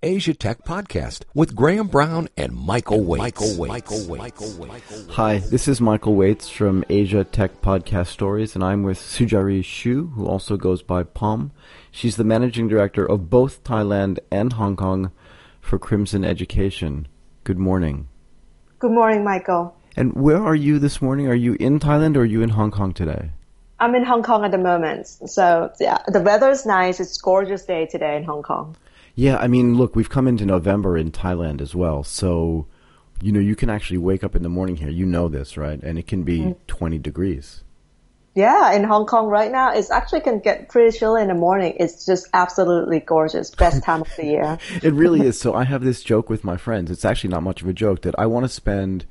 Asia Tech Podcast with Graham Brown and Michael Waitze. Michael Waitze. Michael Waitze. Michael Waitze. Hi, this is Michael Waitze from Asia Tech Podcast Stories, and I'm with Sujaree Xu, who also goes by Pom. She's the managing director of both Thailand and Hong Kong for Crimson Education. Good morning. Good morning, Michael. And where are you this morning? Are you in Thailand or are you in Hong Kong today? I'm in Hong Kong at the moment. So yeah, the weather is nice. It's gorgeous day today in Hong Kong. Yeah, I mean, look, we've come into November in Thailand as well, so you know you can actually wake up in the morning here. You know this, right? And it can be mm. 20 degrees. Yeah, in Hong Kong right now, it actually can get pretty chilly in the morning. It's just absolutely gorgeous. Best time of the year. it really is. So I have this joke with my friends. It's actually not much of a joke that I want to spend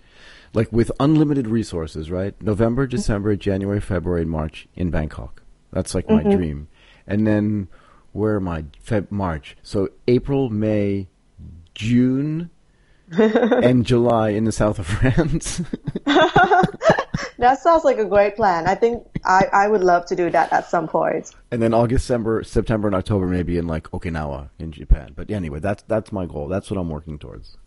like with unlimited resources, right? November, mm-hmm. December, January, February, March in Bangkok. That's like my mm-hmm. dream. And then where am I? Feb- March. So April, May, June, and July in the south of France. that sounds like a great plan. I think I, I would love to do that at some point. And then August, September, September, and October maybe in like Okinawa in Japan. But anyway, that's that's my goal. That's what I'm working towards.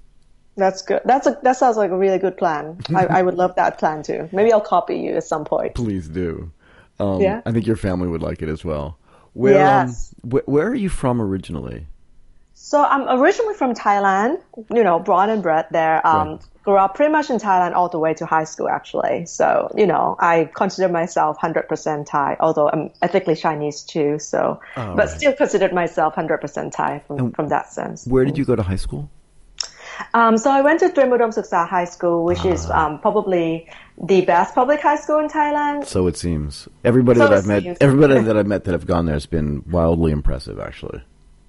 That's good. That's a that sounds like a really good plan. I, I would love that plan too. Maybe I'll copy you at some point. Please do. Um, yeah. I think your family would like it as well. Where, um, yes. Um, wh- where are you from originally? So I'm originally from Thailand, you know, born and bred there. Um, right. Grew up pretty much in Thailand all the way to high school, actually. So, you know, I consider myself 100% Thai, although I'm ethnically Chinese too. So, oh, but right. still considered myself 100% Thai from, from that sense. Where did you go to high school? Um, so I went to Triam Udon Suksa High School, which is ah. um, probably the best public high school in Thailand. So it seems. Everybody so that I've met, seems. everybody that I've met that have gone there has been wildly impressive, actually.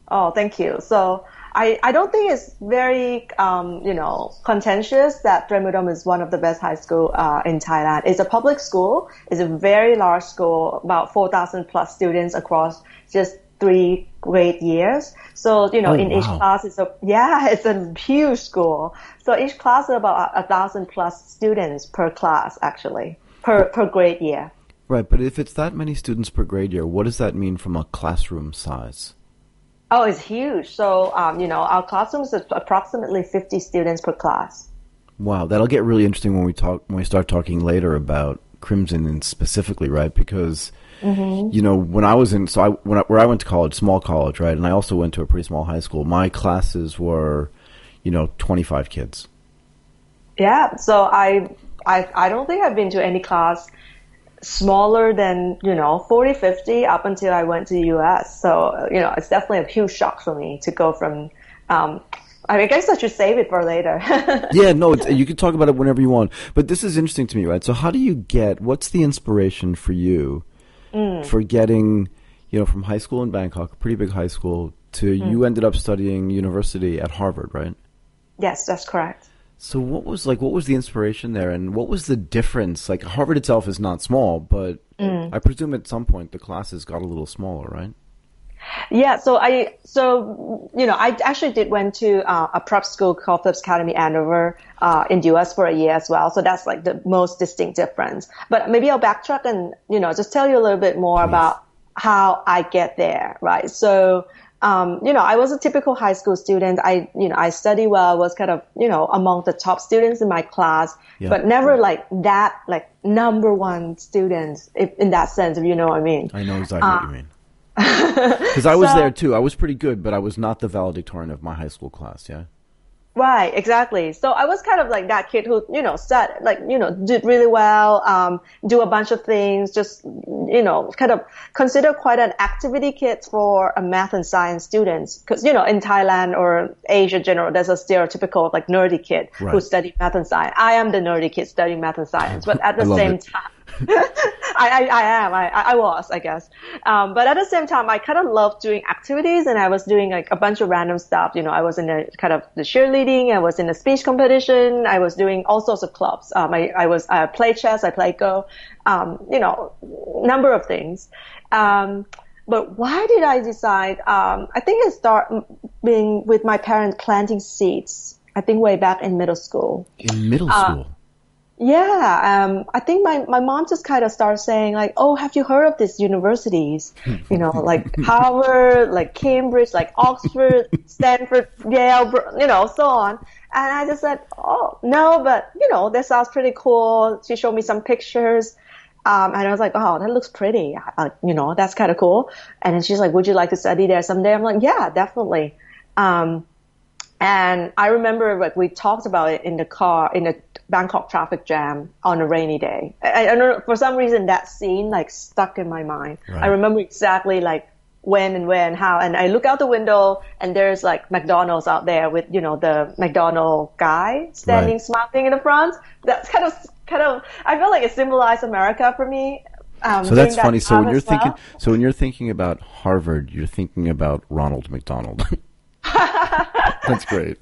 Oh, thank you. So I, I don't think it's very, um, you know, contentious that Trimudom is one of the best high school uh, in Thailand. It's a public school. It's a very large school, about 4,000 plus students across just three grade years. So, you know, oh, in wow. each class it's a, yeah, it's a huge school. So each class is about a, a thousand plus students per class, actually, per, per grade year. Right. But if it's that many students per grade year, what does that mean from a classroom size? Oh, it's huge. So, um, you know, our classrooms is approximately 50 students per class. Wow. That'll get really interesting when we talk, when we start talking later about Crimson and specifically, right? Because Mm-hmm. You know, when I was in, so I, when I, where I went to college, small college, right, and I also went to a pretty small high school. My classes were, you know, twenty five kids. Yeah, so I, I, I don't think I've been to any class smaller than you know 40 50 up until i went to the us so you know it's definitely a huge shock for me to go from um, I guess I should save it for later. yeah, no, you can talk about it whenever you want. But this is interesting to me, right? So, how do you get? What's the inspiration for you mm. for getting, you know, from high school in Bangkok, a pretty big high school, to mm. you ended up studying university at Harvard, right? Yes, that's correct. So what was like what was the inspiration there and what was the difference? Like Harvard itself is not small, but mm. I presume at some point the classes got a little smaller, right? Yeah, so I, so, you know, I actually did went to uh, a prep school called Phillips Academy Andover uh, in the US for a year as well. So that's like the most distinct difference. But maybe I'll backtrack and, you know, just tell you a little bit more Please. about how I get there, right? So, um, you know, I was a typical high school student. I, you know, I studied well, was kind of, you know, among the top students in my class, yeah. but never like that, like number one student if, in that sense, if you know what I mean. I know exactly uh, what you uh, mean. Because I was so, there too. I was pretty good, but I was not the valedictorian of my high school class. Yeah. Right, exactly. So I was kind of like that kid who, you know, said like, you know, did really well, um, do a bunch of things, just, you know, kind of consider quite an activity kid for a math and science students. Cause, you know, in Thailand or Asia general, there's a stereotypical like nerdy kid right. who studied math and science. I am the nerdy kid studying math and science, but at the same it. time, I, I, I, am. I, I was, I guess. Um, but at the same time, I kind of loved doing activities and I was doing like a bunch of random stuff. You know, I was in the kind of the cheerleading. I was in a speech competition. I was doing all sorts of clubs. Um, I, I was, I played chess. I played Go. Um, you know, number of things. Um, but why did I decide? Um, I think it started being with my parents planting seeds. I think way back in middle school. In middle uh, school. Yeah, um, I think my, my mom just kind of started saying like, oh, have you heard of these universities? You know, like Harvard, like Cambridge, like Oxford, Stanford, Yale, you know, so on. And I just said, oh, no, but you know, that sounds pretty cool. She showed me some pictures. Um, and I was like, oh, that looks pretty. Uh, you know, that's kind of cool. And then she's like, would you like to study there someday? I'm like, yeah, definitely. Um, and I remember like we talked about it in the car in the Bangkok traffic jam on a rainy day. I, I don't know, for some reason that scene like stuck in my mind. Right. I remember exactly like when and where and how. And I look out the window and there's like McDonald's out there with, you know, the McDonald guy standing right. smiling in the front. That's kind of, kind of, I feel like it symbolized America for me. Um, so that's that funny. So when you're well. thinking, so when you're thinking about Harvard, you're thinking about Ronald McDonald. That's great.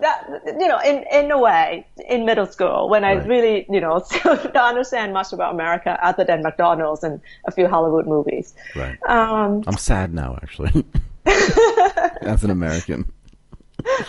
That you know, in in a way, in middle school, when I really you know don't understand much about America other than McDonald's and a few Hollywood movies. Right. Um, I'm sad now, actually, as an American.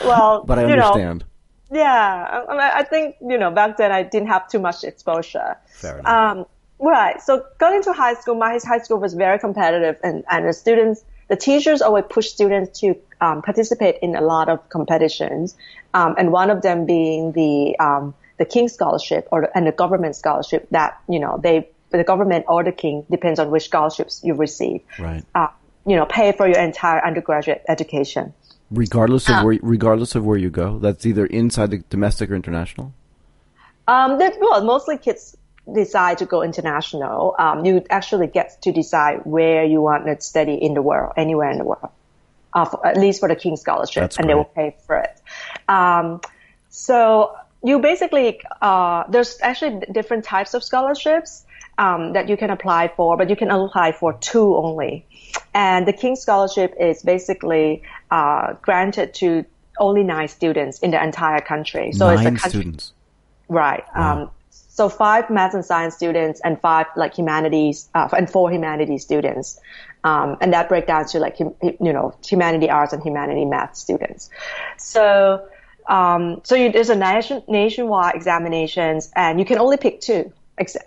Well, but I understand. Know, yeah, I, I, think you know back then I didn't have too much exposure. Fair enough. Um, right. So going to high school, my high school was very competitive, and and the students the teachers always push students to um, participate in a lot of competitions, um, and one of them being the um, the King Scholarship or and the government scholarship that you know they the government or the King depends on which scholarships you receive. Right. Uh, you know, pay for your entire undergraduate education. Regardless of uh, where, regardless of where you go, that's either inside the domestic or international. Um, well, mostly kids decide to go international, um, you actually get to decide where you want to study in the world, anywhere in the world, uh, for, at least for the King Scholarship, That's and great. they will pay for it. Um, so you basically, uh, there's actually different types of scholarships um, that you can apply for, but you can apply for two only. And the King Scholarship is basically uh, granted to only nine students in the entire country. So nine it's a country, students. Right. Wow. Um, so five math and science students and five like humanities uh, and four humanities students, um, and that breaks down to like you know humanity arts and humanity math students. So um, so you, there's a nation, nationwide examinations, and you can only pick two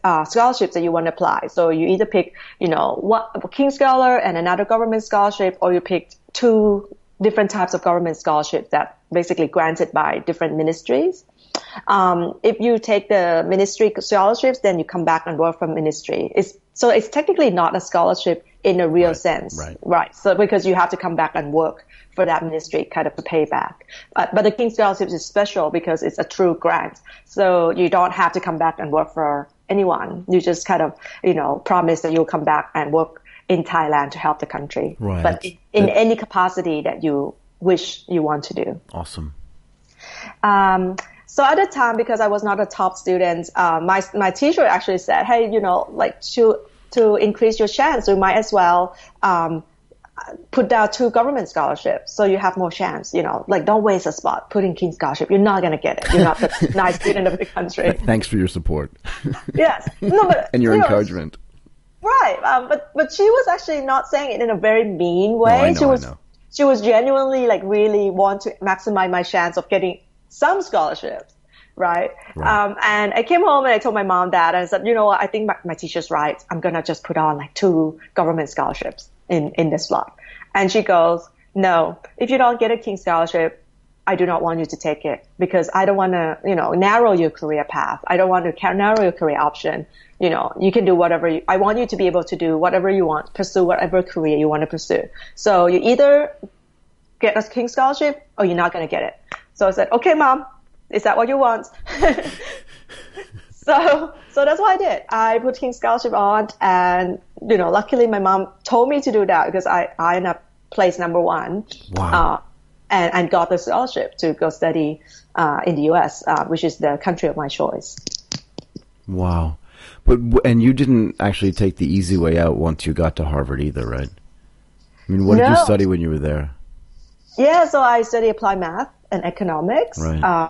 uh, scholarships that you want to apply. So you either pick you know what King Scholar and another government scholarship, or you pick two different types of government scholarships that basically granted by different ministries. Um, if you take the ministry scholarships, then you come back and work from ministry. It's, so it's technically not a scholarship in a real right, sense. Right. Right. So because you have to come back and work for that ministry kind of to pay back. But, but the King Scholarship is special because it's a true grant. So you don't have to come back and work for anyone. You just kind of, you know, promise that you'll come back and work in Thailand to help the country. Right. But in, in any capacity that you wish you want to do. Awesome. Um, so at the time, because I was not a top student, uh, my my teacher actually said, "Hey, you know, like to to increase your chance, you might as well." Um, put down two government scholarships so you have more chance you know. Like don't waste a spot put in king scholarship. You're not going to get it. You're not the nice student of the country. Thanks for your support. Yes. No but and your you encouragement. Know, right um, but but she was actually not saying it in a very mean way. no, know, she was she was genuinely like really want to maximize my chance of getting some scholarships, right? right. Um, and I came home and I told my mom that and I said, you know what, I think my, my teacher's right. I'm gonna just put on like two government scholarships in in this slot. And she goes, no, if you don't get a King scholarship, I do not want you to take it because I don't want to, you know, narrow your career path. I don't want to narrow your career option. You know, you can do whatever you, I want you to be able to do whatever you want, pursue whatever career you want to pursue. So you either get a King scholarship or you're not going to get it. So I said, okay, mom, is that what you want? so, so that's what I did. I put King Scholarship on and, you know, luckily my mom told me to do that because I, I ended up place number one. Wow. Uh, and, and got the scholarship to go study, uh, in the U.S., uh, which is the country of my choice. Wow. But, and you didn't actually take the easy way out once you got to Harvard either, right? I mean, what no. did you study when you were there? Yeah, so I study applied math and economics. Right. Uh,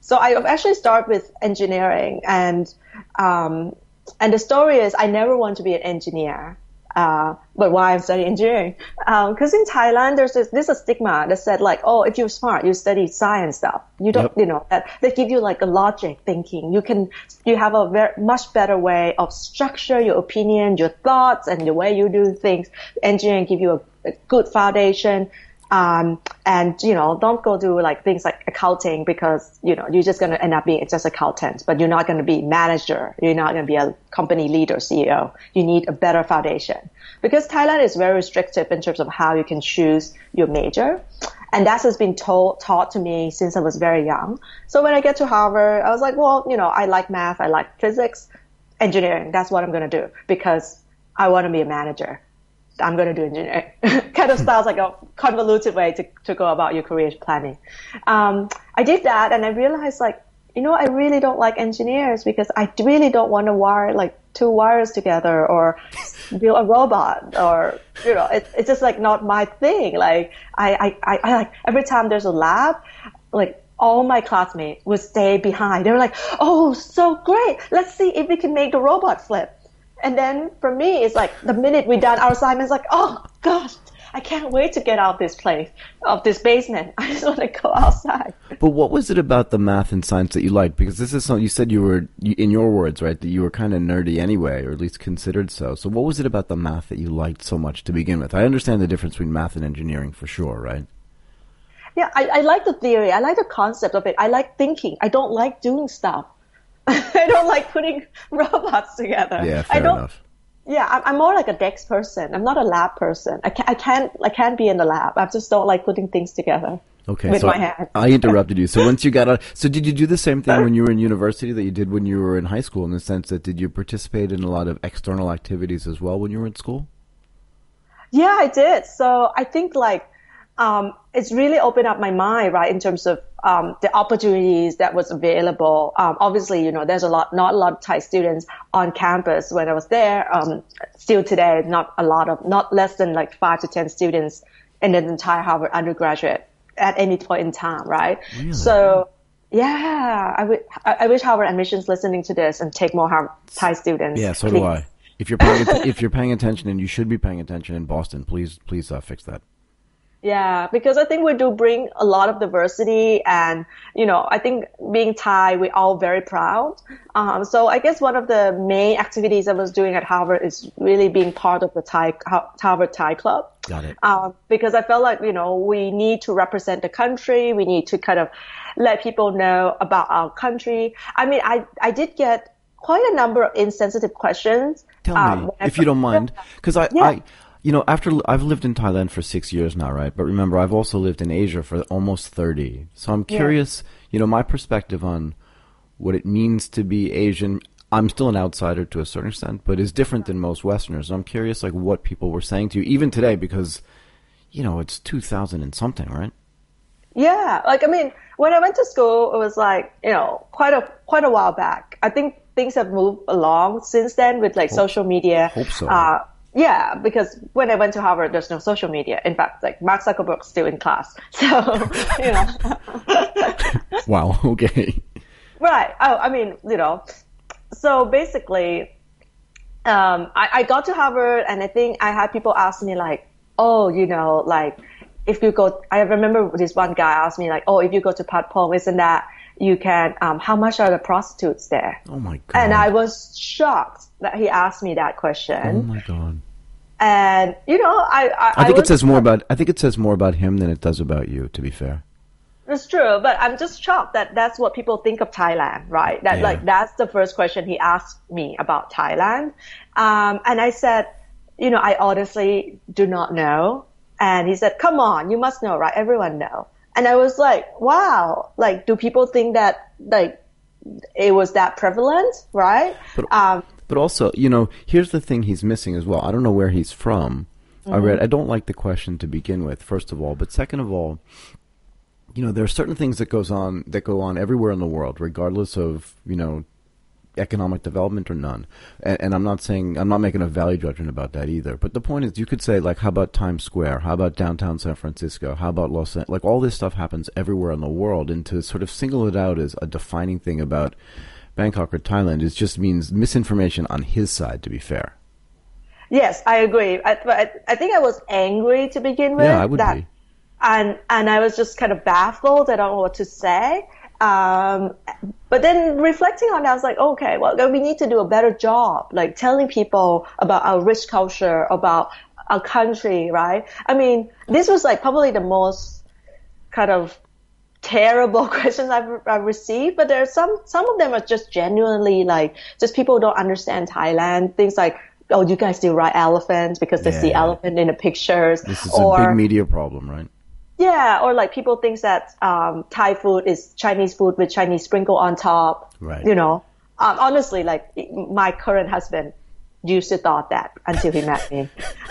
so I actually start with engineering and, um, and the story is I never want to be an engineer. Uh, but why I'm studying engineering? Because um, in Thailand, there's this, this a stigma that said like, oh, if you're smart, you study science stuff. You don't, yep. you know, that they give you like a logic thinking. You can, you have a very much better way of structure your opinion, your thoughts, and the way you do things. Engineering give you a, a good foundation. Um, and you know, don't go do like things like accounting because you know you're just going to end up being just accountant, but you're not going to be manager. You're not going to be a company leader, CEO. You need a better foundation because Thailand is very restrictive in terms of how you can choose your major, and that has been told taught to me since I was very young. So when I get to Harvard, I was like, well, you know, I like math, I like physics, engineering. That's what I'm going to do because I want to be a manager. I'm going to do engineering. kind of sounds like a convoluted way to, to go about your career planning. Um, I did that and I realized like, you know, I really don't like engineers because I really don't want to wire like two wires together or build a robot or, you know, it, it's just like not my thing. Like I, I, I, I like every time there's a lab, like all my classmates would stay behind. They were like, "Oh, so great! Let's see if we can make the robot flip." And then for me, it's like the minute we done our assignments, like, oh gosh, I can't wait to get out of this place, of this basement. I just want to go outside. But what was it about the math and science that you liked? Because this is something you said you were, in your words, right, that you were kind of nerdy anyway, or at least considered so. So what was it about the math that you liked so much to begin with? I understand the difference between math and engineering for sure, right? Yeah, I, I like the theory. I like the concept of it. I like thinking. I don't like doing stuff. I don't like putting robots together. Yeah, fair I don't, enough. Yeah, I'm, I'm more like a Dex person. I'm not a lab person. I can't, I can't, I can't be in the lab. I just don't like putting things together. Okay, with so my hands. I interrupted you. So once you got out, so did you do the same thing when you were in university that you did when you were in high school? In the sense that did you participate in a lot of external activities as well when you were in school? Yeah, I did. So I think like um, it's really opened up my mind, right, in terms of um, the opportunities that was available. Um, obviously, you know, there's a lot, not a lot of Thai students on campus when I was there. Um, still today, not a lot of, not less than like five to ten students in an entire Harvard undergraduate at any point in time, right? Really? So, yeah, I, w- I wish Harvard admissions listening to this and take more Harvard Thai students. Yeah, so please. do I. If you're paying, if you're paying attention, and you should be paying attention in Boston, please, please uh, fix that. Yeah, because I think we do bring a lot of diversity and, you know, I think being Thai, we're all very proud. Um, so I guess one of the main activities I was doing at Harvard is really being part of the Thai, Harvard Thai Club. Got it. Um, because I felt like, you know, we need to represent the country. We need to kind of let people know about our country. I mean, I, I did get quite a number of insensitive questions. Tell um, me, if you don't mind, because I, yeah. I, you know, after I've lived in Thailand for six years now, right? But remember, I've also lived in Asia for almost 30. So I'm curious, yeah. you know, my perspective on what it means to be Asian. I'm still an outsider to a certain extent, but is different than most Westerners. I'm curious, like, what people were saying to you, even today, because, you know, it's 2000 and something, right? Yeah. Like, I mean, when I went to school, it was like, you know, quite a, quite a while back. I think things have moved along since then with like hope, social media. Hope so. Uh, yeah, because when I went to Harvard, there's no social media. In fact, like Mark Zuckerberg's still in class. So, you know. wow. Okay. Right. Oh, I mean, you know, so basically, um, I, I got to Harvard and I think I had people ask me like, oh, you know, like, if you go, I remember this one guy asked me like, oh, if you go to Patpong, isn't that you can, um, how much are the prostitutes there? Oh my God. And I was shocked that he asked me that question. Oh my God. And, you know, I, I, I think I it says more about, I think it says more about him than it does about you, to be fair. It's true, but I'm just shocked that that's what people think of Thailand, right? That Yeah. like that's the first question he asked me about Thailand, um, and I said, you know, I honestly do not know. And he said, "Come on, you must know, right? Everyone know." And I was like, "Wow, like, do people think that like it was that prevalent, right?" But- um, But also, you know, here's the thing he's missing as well. I don't know where he's from. I read, I don't like the question to begin with, first of all. But second of all, you know, there are certain things that goes on that go on everywhere in the world, regardless of you know economic development or none. And, and I'm not saying I'm not making a value judgment about that either. But the point is, you could say like, how about Times Square? How about downtown San Francisco? How about Los Angeles? Like all this stuff happens everywhere in the world, and to sort of single it out as a defining thing about Bangkok or Thailand, it just means misinformation on his side. To be fair. Yes, I agree. I, I, I think I was angry to begin with. Yeah, I would that, be. And and I was just kind of baffled. I don't know what to say. Um, but then reflecting on that, I was like, okay, well, we need to do a better job, like telling people about our rich culture, about our country, right? I mean, this was like probably the most kind of terrible questions I've, I've received, but there are some, some of them are just genuinely like, just people don't understand Thailand. Things like, oh, you guys do ride elephants because they Yeah, see elephant in the pictures. This is or, a big media problem, right? yeah, or like people think that um, Thai food is Chinese food with Chinese sprinkle on top. Right. You know, um, honestly, like my current husband used to thought that until he met me,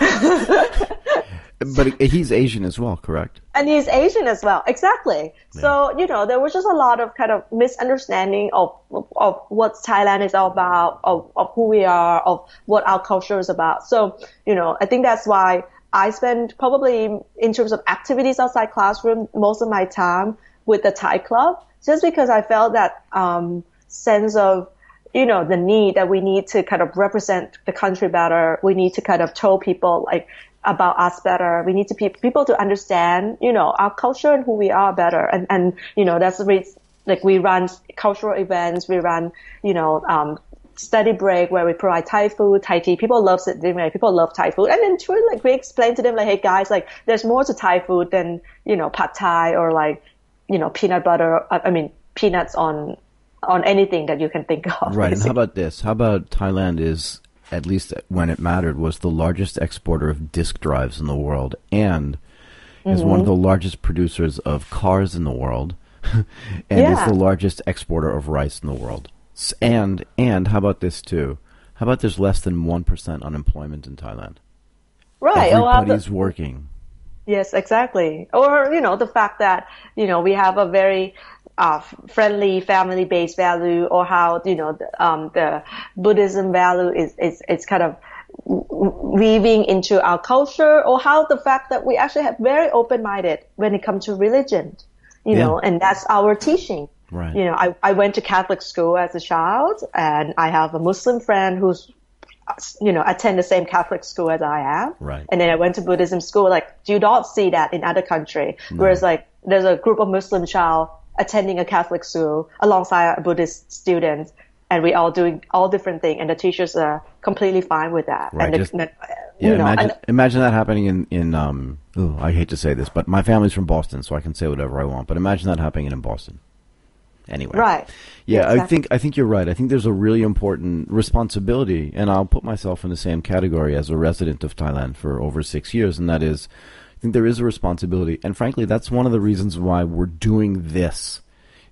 But he's Asian as well, correct? and he's Asian as well. Exactly. So you know, there was just a lot of kind of misunderstanding of of what Thailand is all about, of of who we are, of what our culture is about. So you know, I think that's why I spend probably in terms of activities outside classroom most of my time with the Thai club, just because I felt that um, sense of you know the need that we need to kind of represent the country better. We need to kind of tell people like about us better. We need to pe- people to understand you know our culture and who we are better. And and you know that's the reason like we run cultural events. We run you know um, study break where we provide Thai food, Thai tea. People love it. People love Thai food. And then truly, like we explain to them, like, hey guys, like there's more to Thai food than you know pad Thai or like you know peanut butter. I I mean peanuts on on anything that you can think of. Right. And how about this? How about Thailand is, at least when it mattered, was the largest exporter of disk drives in the world and is one Mm-hmm. of the largest producers of cars in the world and is the largest exporter of rice in the world. And and how about this too? How about there's less than 1% unemployment in Thailand? right? or how the- Everybody's working. Yes, exactly. Or, you know, the fact that, you know, we have a very uh, friendly family-based value or how, you know, the, um, the Buddhism value is, is, is kind of weaving into our culture or how the fact that we actually have very open-minded when it comes to religion, you Yeah. know, and that's our teaching. Right. You know, I, I went to Catholic school as a child and I have a Muslim friend who's you know, attend the same Catholic school as I am. Right. And then I went to Buddhism school. Like, do you don't see that in other country. Whereas like, there's a group of Muslim child attending a Catholic school alongside a Buddhist student. And we all doing all different things. And the teachers are completely fine with that. Right, And the, just- Yeah, you know, imagine and, imagine that happening in in um. ooh, I hate to say this, but my family's from Boston, so I can say whatever I want. But imagine that happening in Boston. Anyway, right. Yeah, I think I think you're right. I think there's a really important responsibility, and I'll put myself in the same category as a resident of Thailand for over six years, and that is, think there is a responsibility, and frankly, that's one of the reasons why we're doing this,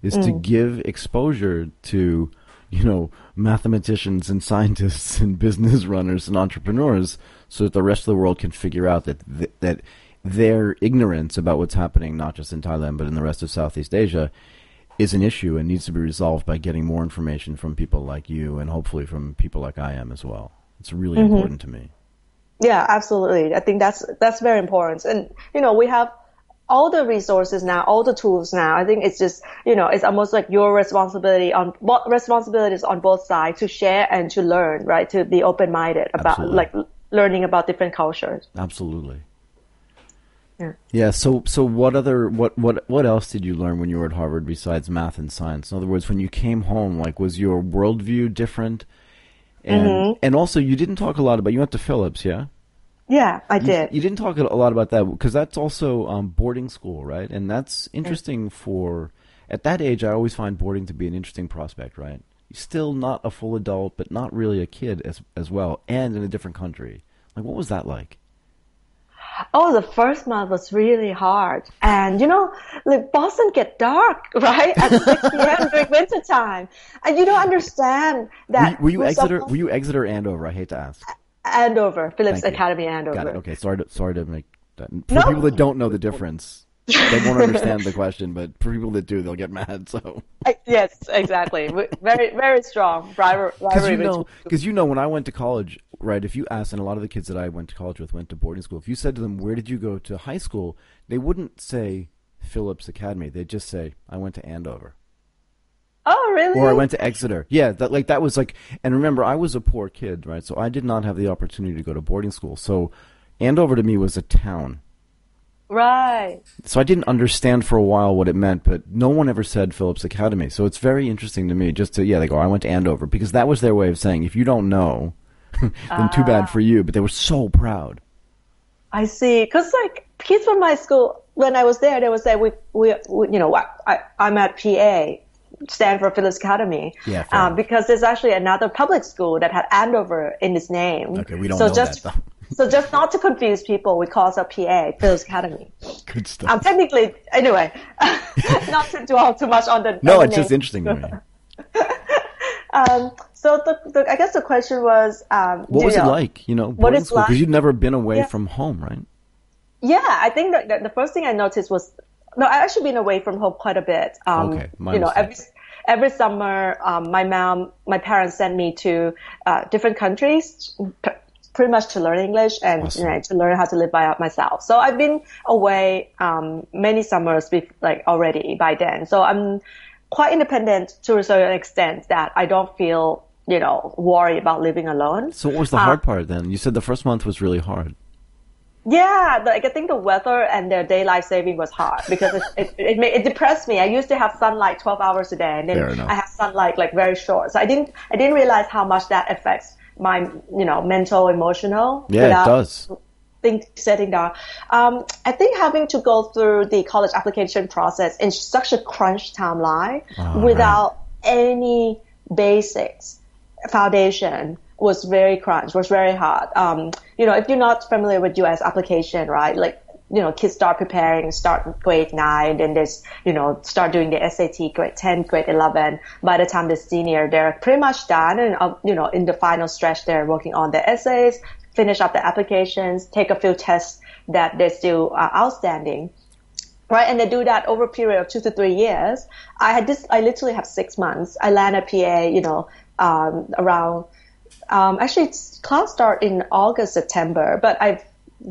is to mm. give exposure to, you know, mathematicians and scientists and business runners and entrepreneurs, so that the rest of the world can figure out that th- that their ignorance about what's happening, not just in Thailand but in the rest of Southeast Asia, is an issue and needs to be resolved by getting more information from people like you and hopefully from people like I am as well. It's really mm-hmm. important to me. Yeah, absolutely. I think that's that's very important. And you know, we have all the resources now, all the tools now. I think it's just you know, it's almost like your responsibility on both responsibilities on both sides to share and to learn, right? To be open minded about Absolutely. like learning about different cultures. Absolutely. Yeah. Yeah. So, so what other what what what else did you learn when you were at Harvard besides math and science? In other words, when you came home, like was your worldview different? And mm-hmm. and also, you didn't talk a lot about. You went to Phillips, yeah. Yeah, I You- did. You, didn't talk a lot about that because that's also um, boarding school, right? And that's interesting for at that age. I always find boarding to be an interesting prospect, right? Still not a full adult, but not really a kid as as well, and in a different country. Like, what was that like? Oh, the first month was really hard. And you know, like Boston get dark, right? At 6 p.m. during winter time. And you don't understand Were that. you, were you we're Exeter? supposed- Were you Exeter Andover? I hate to ask. Andover, Phillips Thank you. Academy Andover. Got it. Okay. Sorry to sorry to make that. For No. people that don't know the difference, they won't understand the question. But for people that do, they'll get mad. So. Yes, exactly. Very, very strong rival- Because you know, because you know, when I went to college, right? If you asked, and a lot of the kids that I went to college with went to boarding school. If you said to them, "Where did you go to high school?" they wouldn't say Phillips Academy. They'd just say, "I went to Andover." Oh, really? Or I went to Exeter. Yeah, that like that was like and remember I was a poor kid, right? So I did not have the opportunity to go to boarding school. So Andover to me was a town. Right. So I didn't understand for a while what it meant, but no one ever said Phillips Academy. So it's very interesting to me just to yeah, they go, I went to Andover because that was their way of saying if you don't know, then too bad for you. But they were so proud. I see. Cause like kids from my school, when I was there, they would say, we, we, we you know, I, I'm at PA, Stanford Phillips Academy. Yeah, um, because there's actually another public school that had Andover in its name. Okay, we don't so know just, that though. so just not to confuse people, we call it PA, Phillips Academy. Good stuff. Um, technically, anyway, not to dwell too much on the. no, it's just interesting to me. Um, so the, the, I guess the question was, um, What was it like, you know, boarding it's school? Because you'd never been away Yeah. from home, right? Yeah, I think that, that the first thing I noticed was no, I actually been away from home quite a bit. Um, Okay, my you know, every. Every summer, um, my mom, my parents sent me to uh, different countries, p- pretty much to learn English and Awesome. you know, to learn how to live by myself. So I've been away um, many summers, like already by then. So I'm quite independent to a certain extent that I don't feel you know worried about living alone. So what was the Uh, hard part then? You said the first month was really hard. Yeah, like I think the weather and their daylight saving was hard because it it it, made, it depressed me. I used to have sunlight 12 hours a day, and then. I have sunlight like very short. So I didn't I didn't realize how much that affects my you know mental emotional. Yeah, it does. Think setting down. Um, I think having to go through the college application process in such a crunch timeline Oh, without any basics foundation was very crunch, was very hard. Um, you know, if you're not familiar with U.S. application, right, like, you know, kids start preparing, start grade nine, and there's, you know, start doing the SAT grade 10, grade 11. By the time they're senior, they're pretty much done. And, uh, you know, in the final stretch, they're working on their essays, finish up the applications, take a few tests that they're still uh, outstanding right? And they do that over a period of two to three years. I had this, I literally have six months. I land at PA, you know, um, around, um, actually it's class start in August, September, but I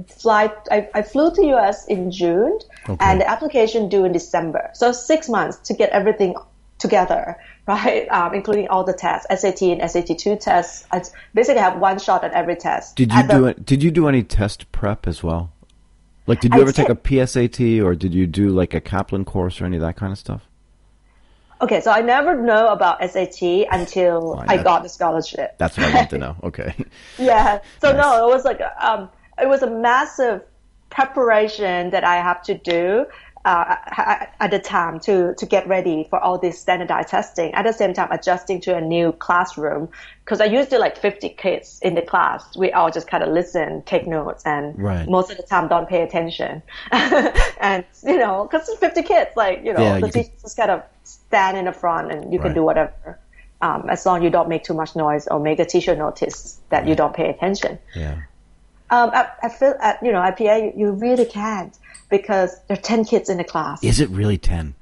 fly, I, I flew to US in June Okay. and the application due in December. So six months to get everything together, right? Um, including all the tests, SAT and SAT2 tests. I basically have one shot at every test. Did you the- do it? Did you do any test prep as well? Like, did you I ever take a. PSAT or did you do like a Kaplan course or any of that kind of stuff? Okay, so I never know about SAT until Why I got the scholarship. That's what I want to know. Okay. Yeah. So Nice. no, it was like um, it was a massive preparation that I have to do uh, at the time to to get ready for all this standardized testing. At the same time, adjusting to a new classroom because I used to like 50 kids in the class. We all just kind of listen, take notes, and Right. most of the time don't pay attention. and you know, because it's 50 kids, like you know, Yeah, the you could- teachers just kind of stand in the front and you Right. can do whatever. Um, as long as you don't make too much noise or make the teacher notice that you don't pay attention. Yeah. Um, I, I feel at you know IPA you, you really can't because there are ten kids in the class. Is it really ten?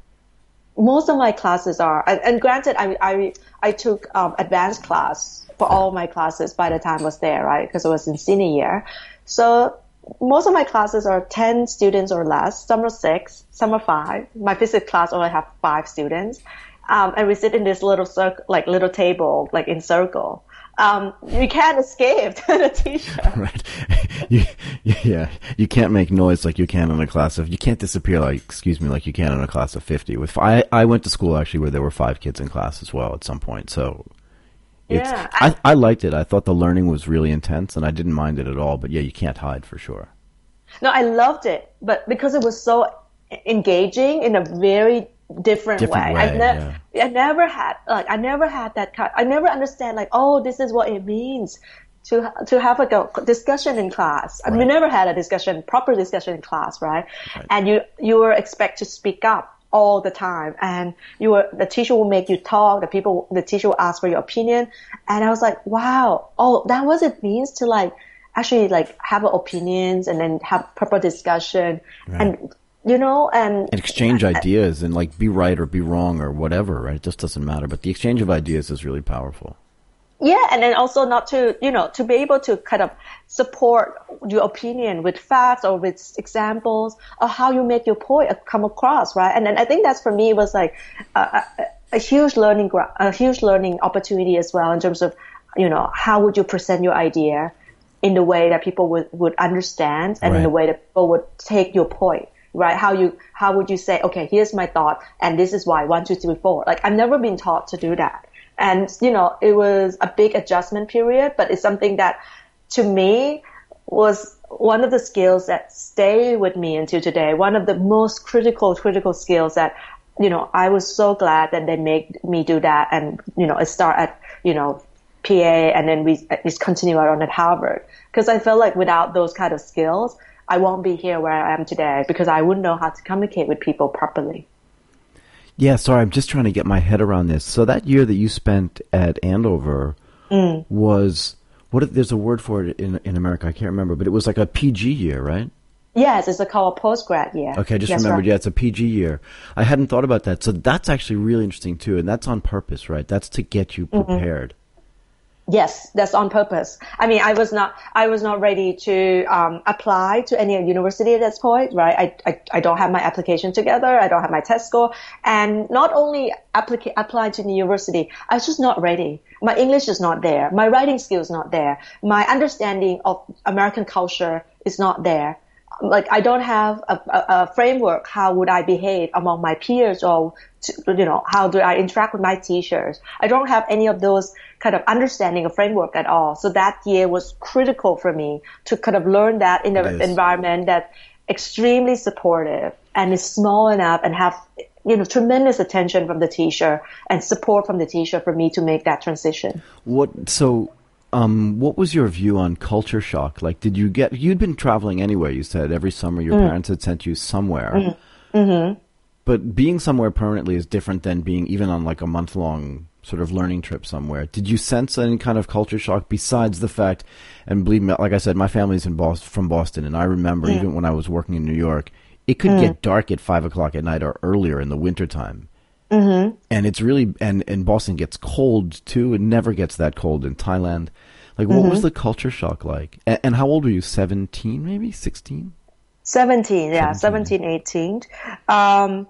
Most of my classes are, and, and granted, I I I took um, advanced class for all my classes by the time I was there, right? Because it was in senior year, so most of my classes are ten students or less. Some are six, some are five. My physics class only have five students, um, and we sit in this little circle, like little table, like in circle. Um, you can't escape the teacher. Right. you, yeah. You can't make noise like you can in a class of. You can't disappear like, excuse me, like you can in a class of fifty. With I, I went to school actually where there were five kids in class as well at some point. So. It's, Yeah, I, I liked it. I thought the learning was really intense, and I didn't mind it at all. But yeah, you can't hide for sure. No, I loved it, but because it was so engaging in a very different, Different way. I, way, ne- I never had like I never had that kind. I never understand like oh this is what it means to to have like a discussion in class. I mean, we never had a discussion, proper discussion in class, right? And you you were expect to speak up all the time, and you were the teacher will make you talk. The people, the teacher will ask for your opinion, and I was like, wow, oh that was it means to like actually like have opinions and then have proper discussion and you know and and exchange ideas and like be right or be wrong or whatever, right? It just doesn't matter. But the exchange of ideas is really powerful. Yeah, and then also not to, you know, to be able to kind of support your opinion with facts or with examples or how you make your point come across, right? And then I think that's for me was like, uh, uh, a huge learning a huge learning opportunity as well in terms of you know how would you present your idea in the way that people would, would understand and in the way that people would take your point right how you how would you say okay here's my thought and this is why one two three four like i've never been taught to do that and you know it was a big adjustment period but it's something that to me was one of the skills that stay with me until today. One of the most critical, critical skills that, you know, I was so glad that they made me do that and, you know, I start at, you know, PA and then we uh, just continue on at Harvard. Cause I felt like without those kind of skills, I won't be here where I am today because I wouldn't know how to communicate with people properly. Yeah, sorry, I'm just trying to get my head around this. So that year that you spent at Andover Mm. was what? if- There's a word for it in in America. I can't remember, but it was like a PG year, right? Yes, it's a called a postgrad year. Okay, I just That's remembered. right. Yeah, it's a PG year. I hadn't thought about that. So that's actually really interesting too, and that's on purpose, right? That's to get you Mm-hmm. Yes, that's on purpose. I mean, I was not, I was not ready to um, apply to any university at this point, right? I, I, I don't have my application together. I don't have my test score, and not only applica- apply to the university, I was just not ready. My English is not there. My writing skills not there. My understanding of American culture is not there like I don't have a, a, a framework. How would I behave among my peers, or to, you know, how do I interact with my teachers? I don't have any of those kind of understanding of framework at all. So that year was critical for me to kind of learn that in an is. environment that extremely supportive and is small enough and have you know tremendous attention from the teacher and support from the teacher for me to make that transition. What? So, um, what was your view on culture shock? Like, did you get? You'd been traveling anyway. You said every summer your parents had sent you somewhere. Mm-hmm. But being somewhere permanently is different than being even on like a month long sort of learning trip somewhere. Did you sense any kind of culture shock besides the fact? And believe me, like I said, my family's in Boston, from Boston, and I remember even when I was working in New York, it could get dark at five o'clock at night or earlier in the wintertime and it's really and and Boston gets cold too. It never gets that cold in Thailand. Like, what was the culture shock like? And, and how old were you? Seventeen, maybe sixteen. 17, yeah, 17, 18. Um,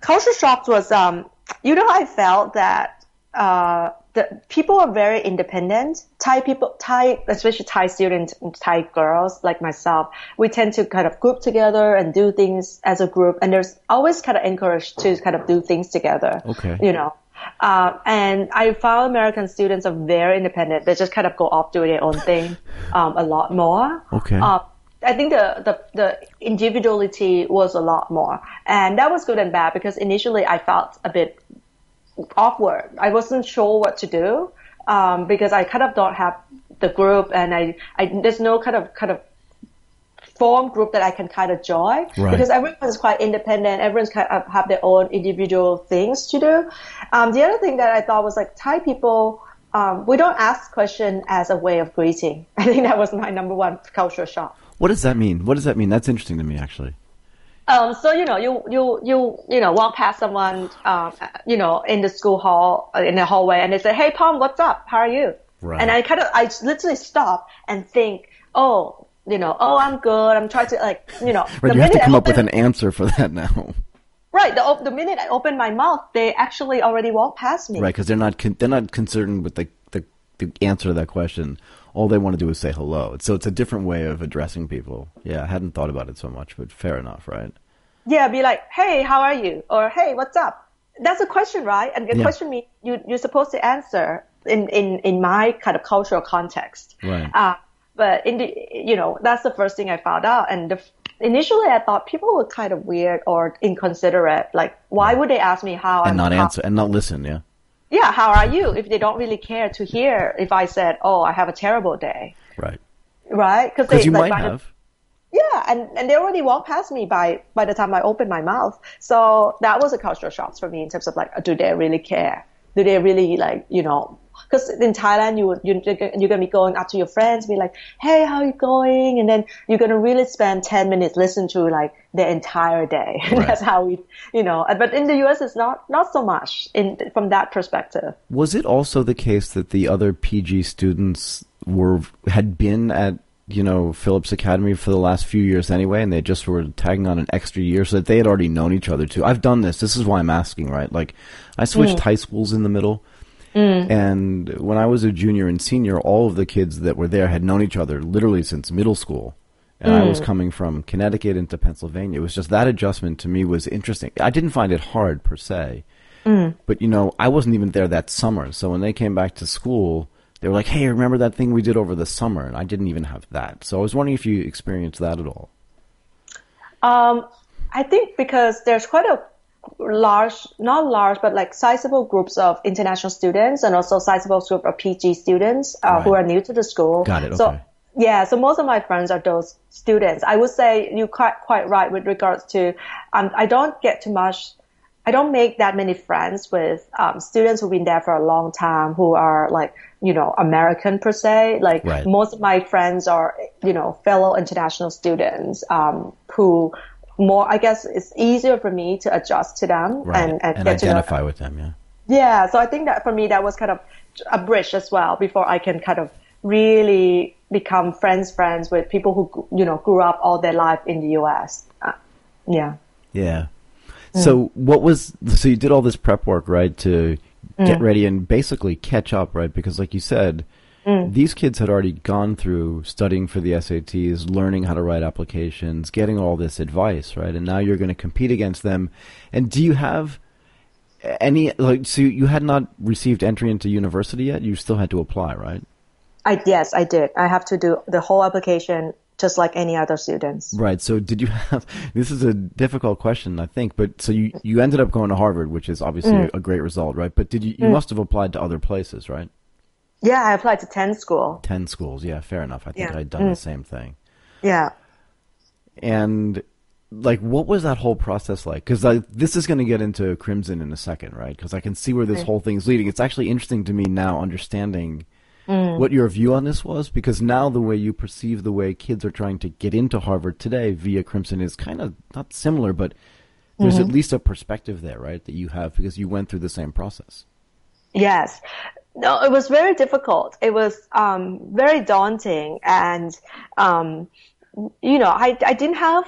culture shock was, um, you know, I felt that, uh, the people are very independent. Thai people, Thai, especially Thai students, Thai girls like myself, we tend to kind of group together and do things as a group. And there's always kind of encouraged to kind of do things together. Okay. You know, uh, and I found American students are very independent. They just kind of go off doing their own thing, um, a lot more. Okay. Uh, I think the, the, the individuality was a lot more. And that was good and bad because initially I felt a bit awkward. I wasn't sure what to do, um, because I kind of don't have the group and I, I, there's no kind of, kind of form group that I can kind of join Right. because everyone's quite independent. Everyone's kind of have their own individual things to do. Um, the other thing that I thought was like Thai people, um, we don't ask question as a way of greeting. I think that was my number one cultural shock. What does that mean? What does that mean? That's interesting to me, actually. Um, so you know, you you you you know, walk past someone, um, you know, in the school hall, uh, in the hallway, and they say, "Hey, Pom, what's up? How are you?" Right. And I kind of, I literally stop and think, "Oh, you know, oh, I'm good. I'm trying to like, you know, Right, the you have to come up with an answer for that now, right. The the minute I open my mouth, they actually already walk past me. right? Because they're not con- they're not concerned with the, the the answer to that question. All they want to do is say hello. So it's a different way of addressing people. Yeah, I hadn't thought about it so much, but fair enough, right? Yeah, be like, "Hey, how are you?" or "Hey, what's up?" That's a question, right? And the Yeah. question me you you're supposed to answer in in in my kind of cultural context. Right. Uh, but in the you know that's the first thing I found out, and the, initially I thought people were kind of weird or inconsiderate. Like, why would they ask me how And I'm not how- answer and not listen. Yeah. Yeah, how are you? If they don't really care to hear if I said, "Oh, I have a terrible day," Right. right? Because you like, might by the- have. yeah, and, and they already walked past me by by the time I opened my mouth. So that was a cultural shock for me in terms of like, do they really care? Do they really like, you know? Because in Thailand, you you you're gonna be going up to your friends, be like, "Hey, how you going?" And then you're gonna really spend ten minutes listen to like the entire day. Right. That's how we, you know. But in the U.S., it's not not so much in from that perspective. Was it also the case that the other PG students were had been at you know, Phillips Academy for the last few years anyway, and they just were tagging on an extra year so that they had already known each other too. I've done this. This is why I'm asking, right? Like, I switched hmm. high schools in the middle. Mm. And when I was a junior and senior, all of the kids that were there had known each other literally since middle school. And I was mm. coming from Connecticut into Pennsylvania. It was just that adjustment to me was interesting. I didn't find it hard per se. Mm. But you know, I wasn't even there that summer. So when they came back to school, they were like, "Hey, remember that thing we did over the summer?" And I didn't even have that. So I was wondering if you experienced that at all. Um, I think because there's quite a large, not large, but like sizable groups of international students and also sizable group of PG students uh, who are new to the school. Got it, So okay. yeah, so most of my friends are those students. I would say you're quite quite right with regards to um, I don't get too much. I don't make that many friends with um, students who've been there for a long time who are like you know American per se. Like Right. most of my friends are you know fellow international students um, who more I guess it's easier for me to adjust to them Right. and, and, and get to know them. identify with them, yeah. Yeah, so I think that for me that was kind of a bridge as well before I can kind of really become friends friends with people who you know grew up all their life in the U.S. Uh, yeah. Yeah. So what was so you did all this prep work right to get ready and basically catch up right because like you said Mm. these kids had already gone through studying for the SATs, learning how to write applications, getting all this advice right and now you're going to compete against them. And do you have any like so you had not received entry into university yet? You still had to apply, right? I yes, I did. I have to do the whole application just like any other students. Right. So did you have this is a difficult question, I think, but so you you ended up going to Harvard, which is obviously a, a great result, right? But did you you mm. must have applied to other places, right? Yeah, I applied to 10 school. 10 schools. Yeah, fair enough. I think Yeah. I'd done the mm. same thing. Yeah. And like what was that whole process like? Cuz this is going to get into Crimson in a second, right? Cuz I can see where this whole thing is leading. It's actually interesting to me now understanding mm. what your view on this was because now the way you perceive the way kids are trying to get into Harvard today via Crimson is kind of not similar, but there's mm-hmm. at least a perspective there, right? That you have because you went through the same process. Yes. No, it was very difficult. It was um, very daunting, and um, you know, I I didn't have.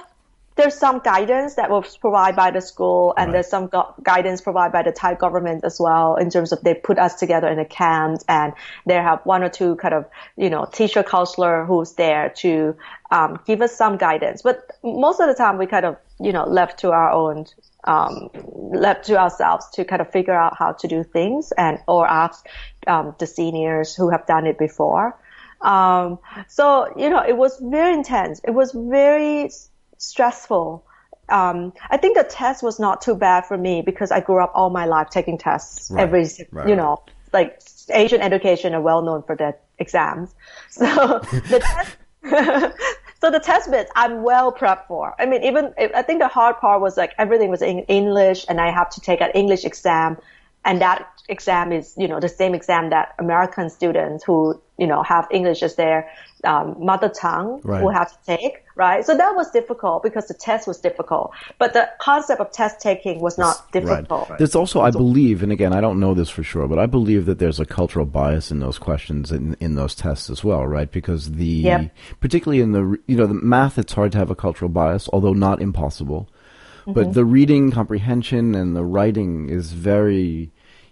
There's some guidance that was provided by the school, and Right. there's some gu- guidance provided by the Thai government as well. In terms of they put us together in a camp, and they have one or two kind of you know teacher counselor who's there to um, give us some guidance. But most of the time, we kind of you know left to our own um, left to ourselves to kind of figure out how to do things and or ask um, the seniors who have done it before. Um, so you know, it was very intense. It was very s- stressful. Um, I think the test was not too bad for me because I grew up all my life taking tests Right. every, Right, you know, like Asian education are well known for their exams. So the test, so the test bits I'm well prepped for. I mean, even I think the hard part was like everything was in English, and I have to take an English exam, and that exam is you know the same exam that American students who you know have English as their um, mother tongue Right. will have to take. Right, so that was difficult because the test was difficult, but the concept of test taking was not difficult. Right. There's also, I believe, and again, I don't know this for sure, but I believe that there's a cultural bias in those questions in in those tests as well, right? Because the Yep. particularly in the you know the math, it's hard to have a cultural bias, although not impossible. Mm-hmm. But the reading comprehension and the writing is very,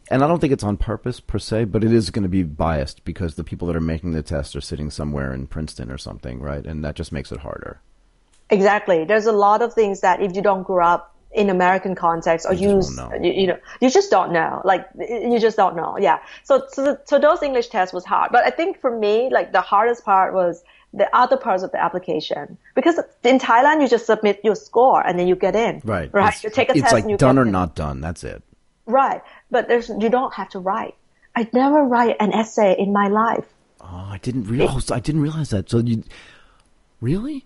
and I don't think it's on purpose per se, but it is going to be biased because the people that are making the test are sitting somewhere in Princeton or something, right? And that just makes it harder. Exactly. There's a lot of things that if you don't grow up in American context or You just use, know. you, you know, you just don't know. Like, you just don't know. Yeah. So, so, so those English tests was hard. But I think for me, like the hardest part was the other parts of the application. Because in Thailand, you just submit your score and then you get in. Right. Right. It's, you take a it's test like and you done or in. not done. That's it. Right. But there's, you don't have to write. I never write an essay in my life. Oh, I didn't realize. I didn't realize that. So you really?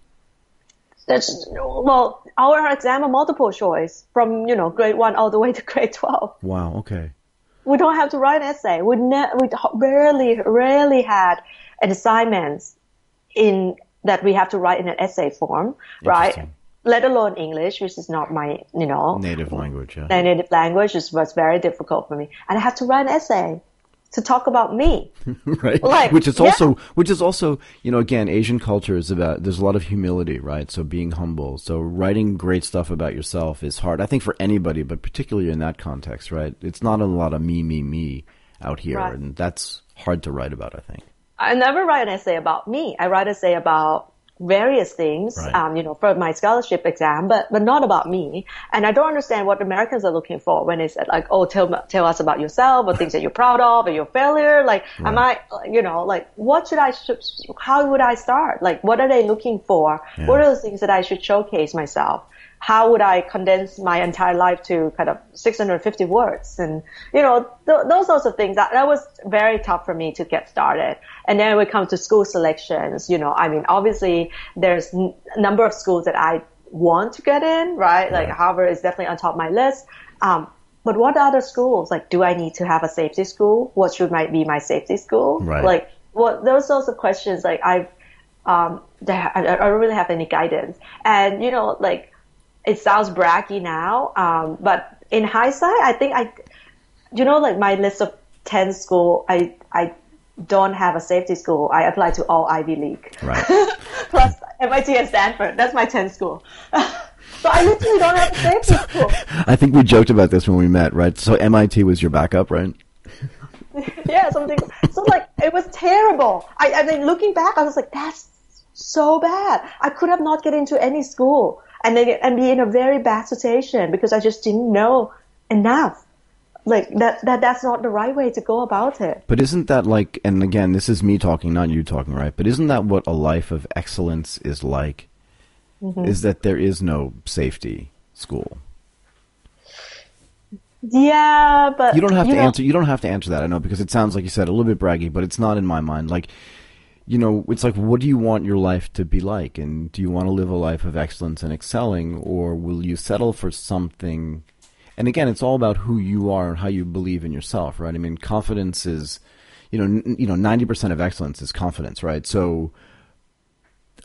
That's, well, our exam are multiple choice from, you know, grade one all the way to grade 12. Wow. Okay. we don't have to write an essay. We ne- we rarely rarely had assignments in that we have to write in an essay form, right? Let alone English, which is not my you know Native language. Yeah. my native language, which was very difficult for me, and I had to write an essay. to talk about me. right. Like, which is yeah. also, which is also, you know, again, Asian culture is about, there's a lot of humility, right? So being humble. So writing great stuff about yourself is hard. I think for anybody, but particularly in that context, right? It's not a lot of me, me, me out here. Right. And that's hard to write about, I think. I never write an essay about me. I write an essay about various things, Right. um, you know, for my scholarship exam, but, but not about me. And I don't understand what Americans are looking for when they said like, oh, tell, tell us about yourself or things that you're proud of or your failure. Like, am I, you know, like, what should I, how would I start? Like, what are they looking for? Yeah. What are the things that I should showcase myself? How would I condense my entire life to kind of 650 words? And, you know, th- those sorts of things. That, that was very tough for me to get started. And then when it comes to school selections, you know, I mean, obviously there's n- a number of schools that I want to get in, right? Like Right. Harvard is definitely on top of my list. Um, but what other schools? Like, do I need to have a safety school? What should might be my safety school? Right. Like, what those sorts of questions? Like, I've um, I, I don't really have any guidance. And you know, like, it sounds braggy now, um, but in hindsight, I think I, you know, like my list of ten school, I I don't have a safety school. I apply to all Ivy League. Right. Plus MIT and Stanford. That's my 10 school. so I literally don't have a safety school. I think we joked about this when we met, right? So MIT was your backup, right? yeah, something. So like, it was terrible. I, I mean, looking back, I was like, that's so bad. I could have not get into any school and then and be in a very bad situation because I just didn't know enough. Like that, that, that's not the right way to go about it. But isn't that like, and again, this is me talking, not you talking, right? But isn't that what a life of excellence is like? Mm-hmm. Is that there is no safety school? Yeah, but You don't have to know- answer. You don't have to answer that. I know because it sounds like you said a little bit braggy, but it's not in my mind. Like, you know, it's like, what do you want your life to be like, and do you want to live a life of excellence and excelling, or will you settle for something? And again, it's all about who you are and how you believe in yourself, right? I mean, confidence is, you know, n- you know, ninety percent of excellence is confidence, right? So,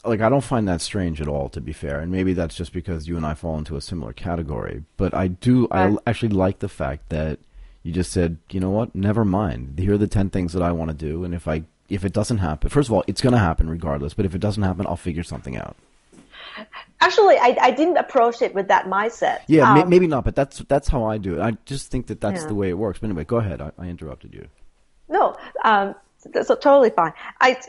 like, I don't find that strange at all, to be fair. And maybe that's just because you and I fall into a similar category. But I do, I actually like the fact that you just said, you know what, never mind. Here are the 10 things that I want to do. And if I, if it doesn't happen, first of all, it's going to happen regardless. But if it doesn't happen, I'll figure something out. Actually, I, I didn't approach it with that mindset. Yeah, may, Um, maybe not, but that's, that's how I do it. I just think that that's Yeah. the way it works. But anyway, go ahead. I, I interrupted you. No, um, that's totally fine. I,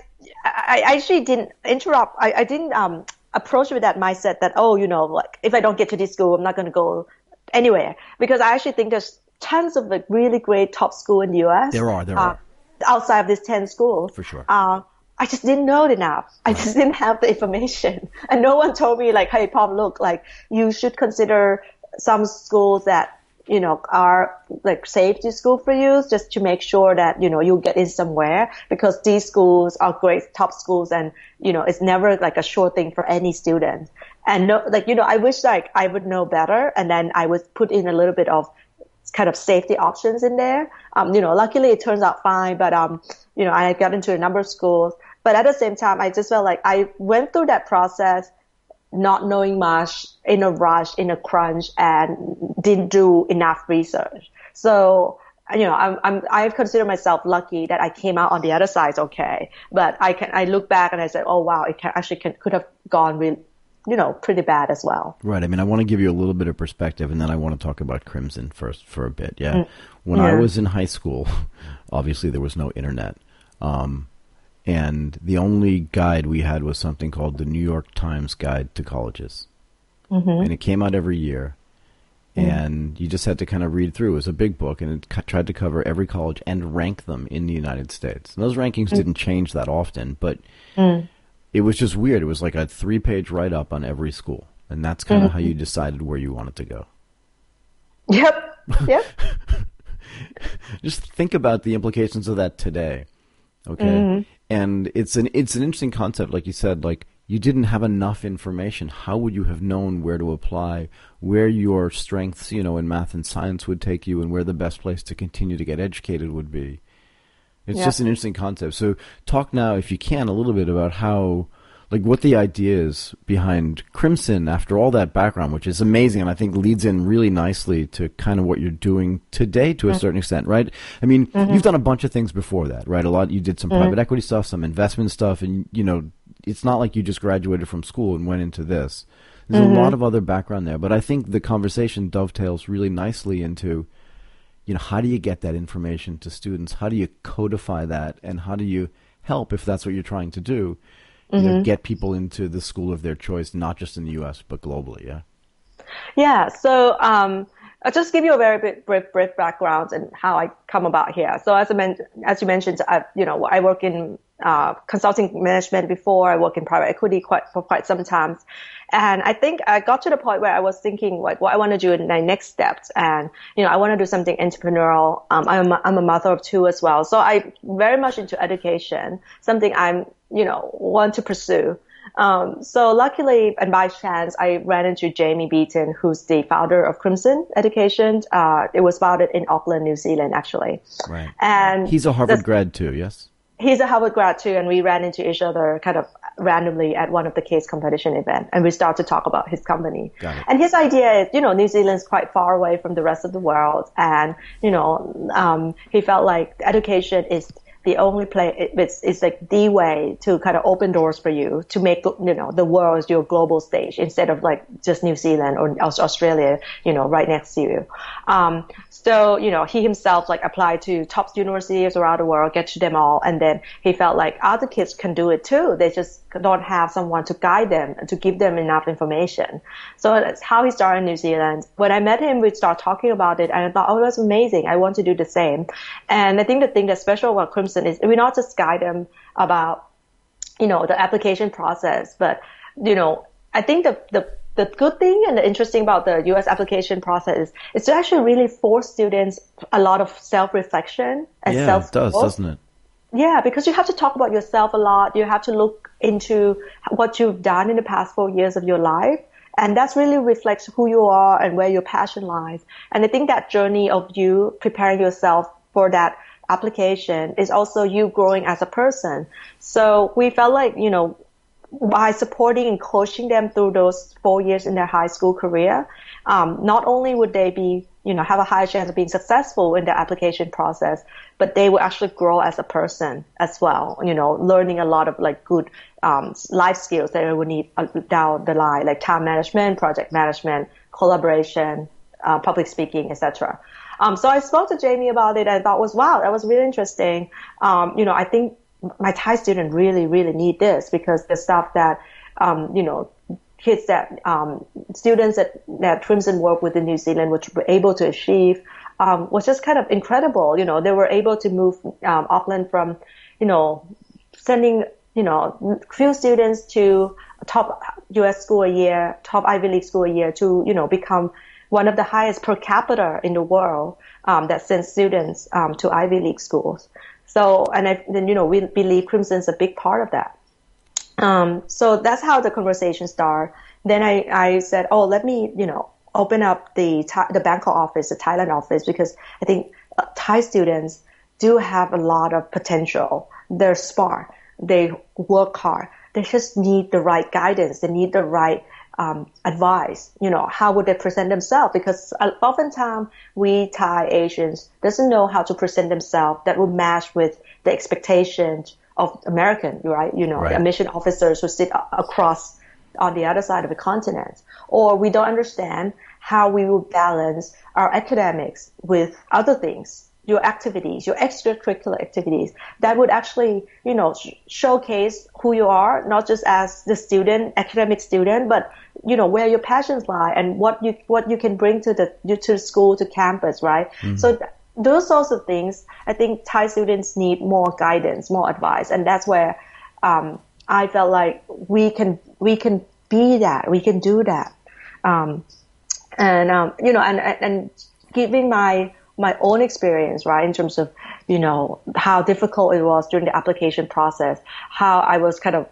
I, I actually didn't interrupt. I, I didn't um, approach with that mindset that oh, you know, like if I don't get to this school, I'm not going to go anywhere because I actually think there's tons of like really great top school in the U.S. There are, there uh, are. Outside of these ten schools For sure. Uh, I just didn't know it enough. I just didn't have the information, and no one told me like, hey, Pom, look, like you should consider some schools that you know are like safety school for you, just to make sure that you know you get in somewhere because these schools are great top schools, and you know it's never like a sure thing for any student. And no, like you know, I wish like I would know better, and then I would put in a little bit of kind of safety options in there. Um, you know, luckily it turns out fine, but um, you know, I got into a number of schools, but at the same time, I just felt like I went through that process not knowing much in a rush, in a crunch, and didn't do enough research. So, you know, I'm, I'm, I consider myself lucky that I came out on the other side okay. But I can, I look back and I said, oh wow, it can, actually can, could have gone real, you know, pretty bad as well. Right. I mean, I want to give you a little bit of perspective, and then I want to talk about Crimson first for a bit. Yeah. When I Mm. Was in high school, obviously there was no internet, um, and the only guide we had was something called the New York Times Guide to Colleges, Mm-hmm. and it came out every year. Mm. And you just had to kind of read through. It was a big book, and it tried to cover every college and rank them in the United States. And those rankings Mm. didn't change that often, but it was just weird. It was like a three page write up on every school. And that's kind of how mm-hmm. you decided where you wanted to go. Yep. Yep. Just think about the implications of that today. Okay? Mm-hmm. And it's an it's an interesting concept like you said like you didn't have enough information. How would you have known where to apply, where your strengths, you know, in math and science would take you and where the best place to continue to get educated would be? It's Yeah. just an interesting concept. So talk now if you can a little bit about how like what the idea is behind Crimson after all that background, which is amazing and I think leads in really nicely to kind of what you're doing today to a mm-hmm. certain extent, right? I mean, mm-hmm. you've done a bunch of things before that, right? A lot, you did some mm-hmm. private equity stuff, some investment stuff, and, you know, it's not like you just graduated from school and went into this. There's a lot mm-hmm. of other background there, but I think the conversation dovetails really nicely into, you know, how do you get that information to students? How do you codify that? And how do you help, if that's what you're trying to do, mm-hmm. know, get people into the school of their choice, not just in the U.S. but globally. Yeah. Yeah. So um, I'll just give you a very brief, brief background and how I come about here. So as I men- as you mentioned, I, you know, I work in uh, consulting management before. I work in private equity quite for quite some time, and I think I got to the point where I was thinking like what I want to do in my next steps, and you know, I want to do something entrepreneurial. Um, I'm a, I'm a mother of two as well, so I very much into education, something I'm you know want to pursue. Um, so luckily and by chance, I ran into Jamie Beaton, who's the founder of Crimson Education. Uh, it was founded in Auckland, New Zealand, actually. Right. And he's a Harvard grad too, yes? He's a Harvard grad too, and we ran into each other kind of randomly at one of the case competition event, and we start to talk about his company. And his idea is, you know, New Zealand's quite far away from the rest of the world, and you know, um, he felt like education is the only place it's, it's like the way to kind of open doors for you to make you know the world your global stage instead of like just New Zealand or Australia you know right next to you. Um, so you know he himself like applied to top universities around the world get to them all and then he felt like other kids can do it too. They just don't have someone to guide them to give them enough information. So that's how he started in New Zealand. When I met him we started talking about it and I thought oh that's amazing. I want to do the same. And I think the thing that's special about Crimson is we not just guide them about, you know, the application process, but, you know, I think the, the, the good thing and the interesting about the US application process is, is to actually really force students a lot of self-reflection and yeah, self it does, doesn't it? Yeah, because you have to talk about yourself a lot. You have to look into what you've done in the past four years of your life. And that's really reflects who you are and where your passion lies. And I think that journey of you preparing yourself for that application is also you growing as a person. So we felt like, you know, by supporting and coaching them through those four years in their high school career, um, not only would they be, you know, have a higher chance of being successful in the application process, but they will actually grow as a person as well. You know, learning a lot of like good um, life skills that they will need uh, down the line, like time management, project management, collaboration, uh, public speaking, etc. Um, so I spoke to Jamie about it. and thought was wow, that was really interesting. Um, you know, I think my Thai students really, really need this because the stuff that, um, you know, kids that, um, students that, that Crimson work with in New Zealand which were able to achieve, um, was just kind of incredible. You know, they were able to move, um, Auckland from, you know, sending, you know, few students to top US school a year, top Ivy League school a year to, you know, become one of the highest per capita in the world um, that sends students um, to Ivy League schools. So, and I, then you know, we believe Crimson is a big part of that. Um, so that's how the conversation started. Then I, I said, oh, let me, you know, open up the the Bangkok office, the Thailand office, because I think uh, Thai students do have a lot of potential. They're smart. They work hard. They just need the right guidance. They need the right um, advice. You know, how would they present themselves? Because oftentimes we Thai Asians doesn't know how to present themselves that would match with the expectations of American, right? You know, right. mission officers who sit across on the other side of the continent, or we don't understand how we will balance our academics with other things your activities, your extracurricular activities that would actually, you know, sh- showcase who you are, not just as the student, academic student, but, you know, where your passions lie and what you, what you can bring to the, to the school, to campus, right? Mm-hmm. So th- those sorts of things, I think Thai students need more guidance, more advice. And that's where, um, I felt like we can, we can be that, we can do that. Um, and, um, you know, and, and giving my, my own experience, right, in terms of, you know, how difficult it was during the application process, how I was kind of,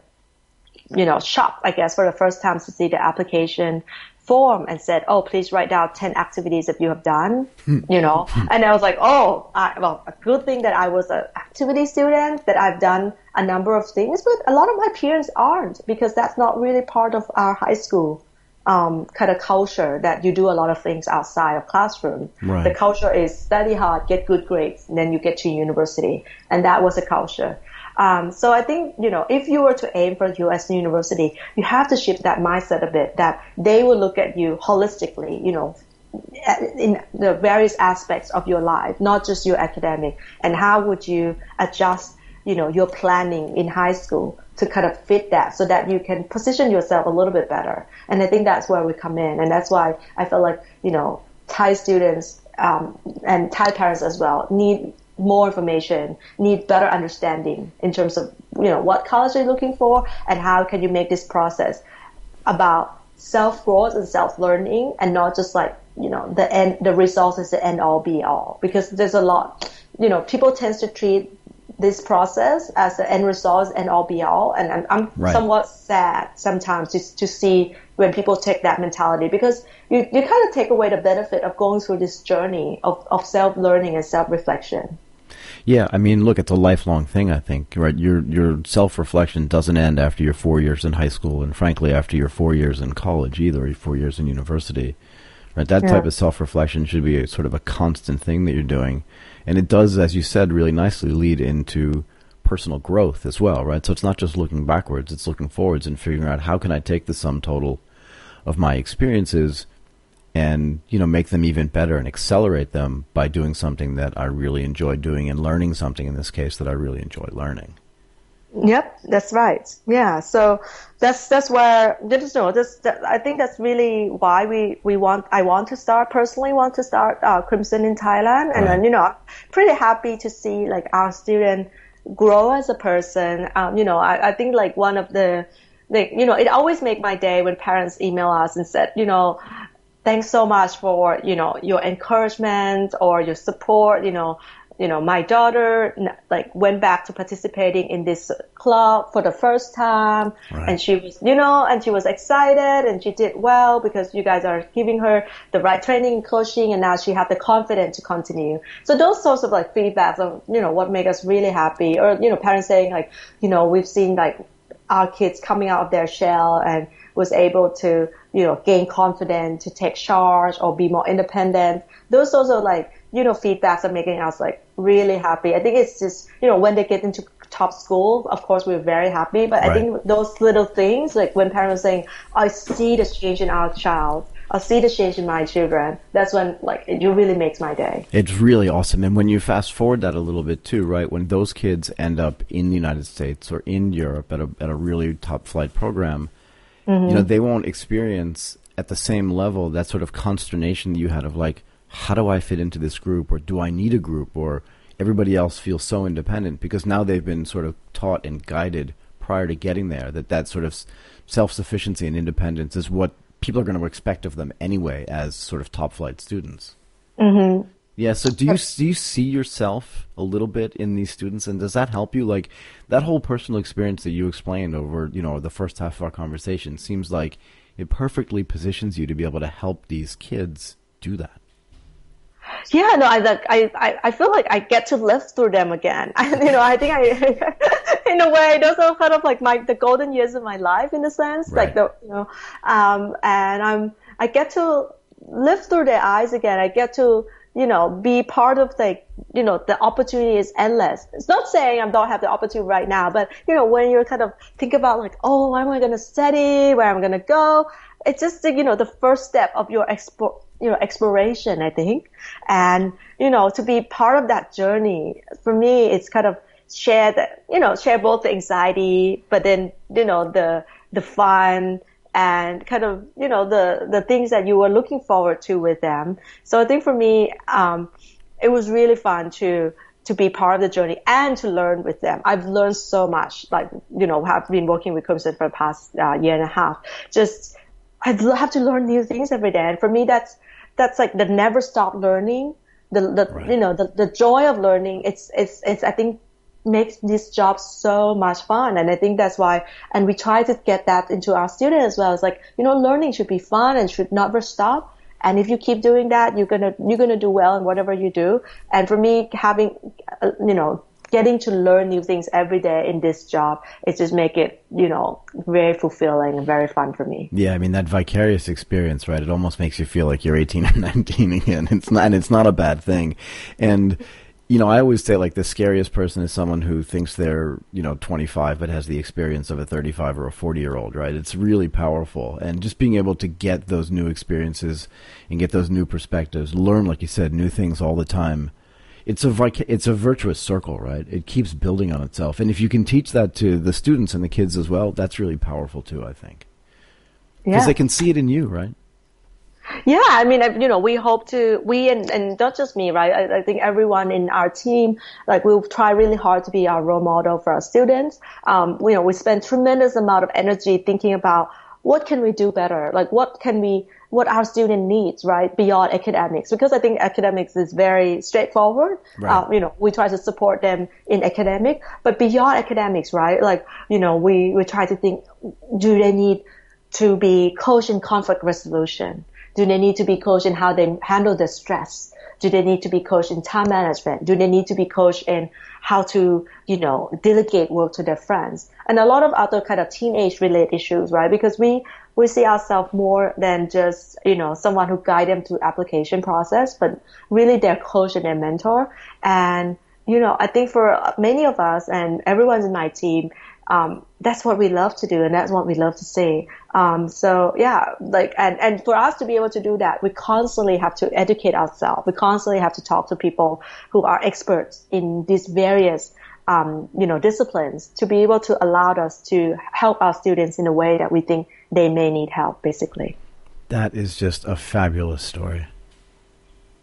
you know, shocked, I guess, for the first time to see the application form and said, "Oh, please write down ten activities that you have done." you know, and I was like, "Oh, I, well, a good thing that I was an activity student that I've done a number of things, but a lot of my peers aren't because that's not really part of our high school." Um, kind of culture that you do a lot of things outside of classroom. Right. The culture is study hard, get good grades, and then you get to university. And that was a culture. Um, so I think, you know, if you were to aim for US university, you have to shift that mindset a bit that they will look at you holistically, you know, in the various aspects of your life, not just your academic. And how would you adjust, you know, your planning in high school to kind of fit that so that you can position yourself a little bit better. And I think that's where we come in. And that's why I feel like, you know, Thai students um, and Thai parents as well need more information, need better understanding in terms of you know what college they're looking for and how can you make this process about self growth and self learning and not just like you know the end the results is the end all be all because there's a lot you know people tend to treat this process as the end result and all be all and I'm, I'm Right. somewhat sad sometimes to, to see when people take that mentality because you, you kind of take away the benefit of going through this journey of, of self learning and self reflection. Yeah, I mean, look, it's a lifelong thing. I think, right? Your your self reflection doesn't end after your four years in high school, and frankly, after your four years in college either, or four years in university, right? That Yeah. type of self reflection should be a, sort of a constant thing that you're doing, and it does, as you said, really nicely lead into personal growth as well, right? So it's not just looking backwards; it's looking forwards and figuring out how can I take the sum total of my experiences and you know make them even better and accelerate them by doing something that I really enjoy doing and learning something in this case that I really enjoy learning. Yep, that's right. Yeah, so that's that's where that's, no, that's, that, I think that's really why we, we want I want to start personally want to start uh, Crimson in Thailand, and then you know I'm pretty happy to see like our student grow as a person. Um, you know, I, I think like one of the like you know it always make my day when parents email us and said you know thanks so much for you know your encouragement or your support you know you know my daughter like went back to participating in this club for the first time Right. and she was you know and she was excited and she did well because you guys are giving her the right training and coaching and now she had the confidence to continue so those sorts of like feedbacks of you know what make us really happy or you know parents saying like you know we've seen like our kids coming out of their shell and was able to, you know, gain confidence to take charge or be more independent. Those sorts of like, you know, feedbacks are making us like really happy. I think it's just, you know, when they get into top school, of course we're very happy, but I think those little things, like when parents are saying, I see the change in our child, I see the change in my children, that's when like it really makes my day. It's really awesome. And when you fast forward that a little bit too, right? When those kids end up in the United States or in Europe at a at a really top flight program, mm-hmm. you know, they won't experience at the same level that sort of consternation that you had of like, how do I fit into this group or do I need a group or everybody else feels so independent because now they've been sort of taught and guided prior to getting there that that sort of self sufficiency and independence is what people are going to expect of them anyway as sort of top flight students. Mm-hmm. Yeah. So do you do you see yourself a little bit in these students, and does that help you? Like that whole personal experience that you explained over you know the first half of our conversation seems like it perfectly positions you to be able to help these kids do that. Yeah, no, I like I, I I feel like I get to live through them again. I, you know, I think I, in a way, those are kind of like my the golden years of my life in a sense. Right. Like the you know, um, and I'm I get to live through their eyes again. I get to you know be part of like you know the opportunity is endless. It's not saying I don't have the opportunity right now, but you know when you're kind of think about like oh, where am I going to study? Where am I going to go? It's just you know the first step of your expo- you know exploration, I think, and you know to be part of that journey for me, it's kind of share the you know share both the anxiety, but then you know the the fun and kind of you know the the things that you were looking forward to with them. So I think for me, um, it was really fun to to be part of the journey and to learn with them. I've learned so much. Like you know, have been working with Crimson for the past uh, year and a half. Just I have to learn new things every day, and for me, that's that's like the never stop learning. The, the Right. you know the, the joy of learning. It's it's it's I think makes this job so much fun. And I think that's why, and we try to get that into our students as well. It's like, you know, learning should be fun and should never stop. And if you keep doing that, you're gonna, you're gonna do well in whatever you do. And for me, having, uh, you know, getting to learn new things every day in this job, it just make it, you know, very fulfilling and very fun for me. Yeah, I mean that vicarious experience, right? It almost makes you feel like you're 18 or 19 again. It's not, and it's not a bad thing. And you know, I always say like the scariest person is someone who thinks they're, you know, 25 but has the experience of a 35 or a 40 year old, right? It's really powerful. And just being able to get those new experiences and get those new perspectives, learn, like you said, new things all the time. It's a vic- it's a virtuous circle, right? It keeps building on itself. And if you can teach that to the students and the kids as well, that's really powerful too, I think. Because Yeah. they can see it in you, right? Yeah, I mean, you know, we hope to, we and, and not just me, right? I, I think everyone in our team, like we'll try really hard to be our role model for our students. Um, you know, we spend tremendous amount of energy thinking about what can we do better? Like what can we, what our student needs, right? Beyond academics, because I think academics is very straightforward. Right. Uh, you know, we try to support them in academic, but beyond academics, right? Like, you know, we, we try to think, do they need to be coached in conflict resolution? Do they need to be coached in how they handle the stress? Do they need to be coached in time management? Do they need to be coached in how to, you know, delegate work to their friends? And a lot of other kind of teenage related issues, right? Because we, we see ourselves more than just, you know, someone who guide them through application process, but really their coach and their mentor. And, you know, I think for many of us and everyone's in my team, um, that's what we love to do and that's what we love to see. Um, so yeah, like, and, and for us to be able to do that, we constantly have to educate ourselves. We constantly have to talk to people who are experts in these various, um, you know, disciplines to be able to allow us to help our students in a way that we think they may need help, basically. That is just a fabulous story.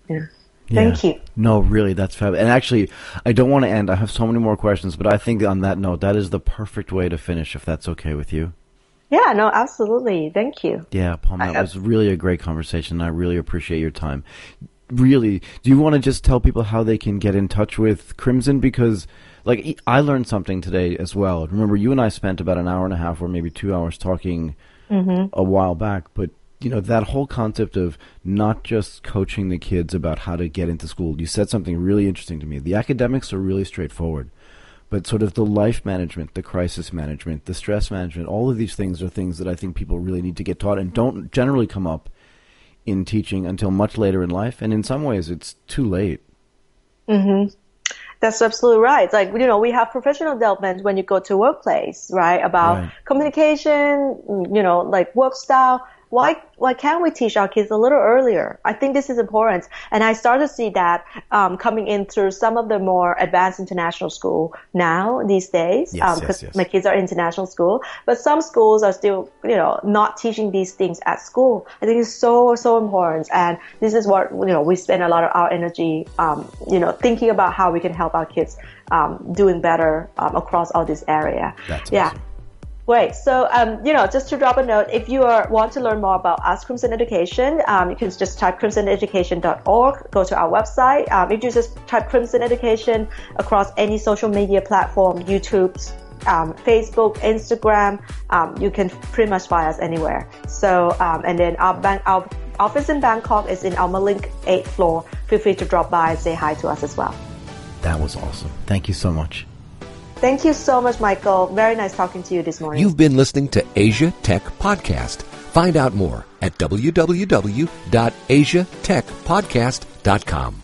Yeah. Thank Yeah. you. No, really, that's fabulous. And actually, I don't want to end. I have so many more questions, but I think on that note, that is the perfect way to finish, if that's okay with you. Yeah, no, absolutely. Thank you. Yeah, Pom, that I- uh, was really a great conversation. I really appreciate your time. Really, do you want to just tell people how they can get in touch with Crimson? Because, like, I learned something today as well. Remember, you and I spent about an hour and a half or maybe two hours talking mm-hmm. a while back, but you know that whole concept of not just coaching the kids about how to get into school. You said something really interesting to me. The academics are really straightforward, but sort of the life management, the crisis management, the stress management, all of these things are things that I think people really need to get taught and don't generally come up in teaching until much later in life. And in some ways, it's too late. Mm-hmm. That's absolutely right. Like, you know, we have professional development when you go to workplace, right? About Right. communication, you know, like work style. Why, why can't we teach our kids a little earlier? I think this is important. And I start to see that, um, coming in through some of the more advanced international school now, these days. Yes, um, yes, yes. my kids are international school, but some schools are still, you know, not teaching these things at school. I think it's so, so important. And this is what, you know, we spend a lot of our energy, um, you know, thinking about how we can help our kids, um, doing better, um, across all this area. That's yeah. awesome. Great. So, um, you know, just to drop a note, if you are, want to learn more about us, Crimson Education, um, you can just type crimsoneducation.org, go to our website. Um, if you just type Crimson Education across any social media platform, YouTube, um, Facebook, Instagram, um, you can pretty much find us anywhere. So, um, and then our bank, our office in Bangkok is in Alma Link 8th floor. Feel free to drop by and say hi to us as well. That was awesome. Thank you so much. Thank you so much, Michael. Very nice talking to you this morning. You've been listening to Asia Tech Podcast. Find out more at www.asiatechpodcast.com.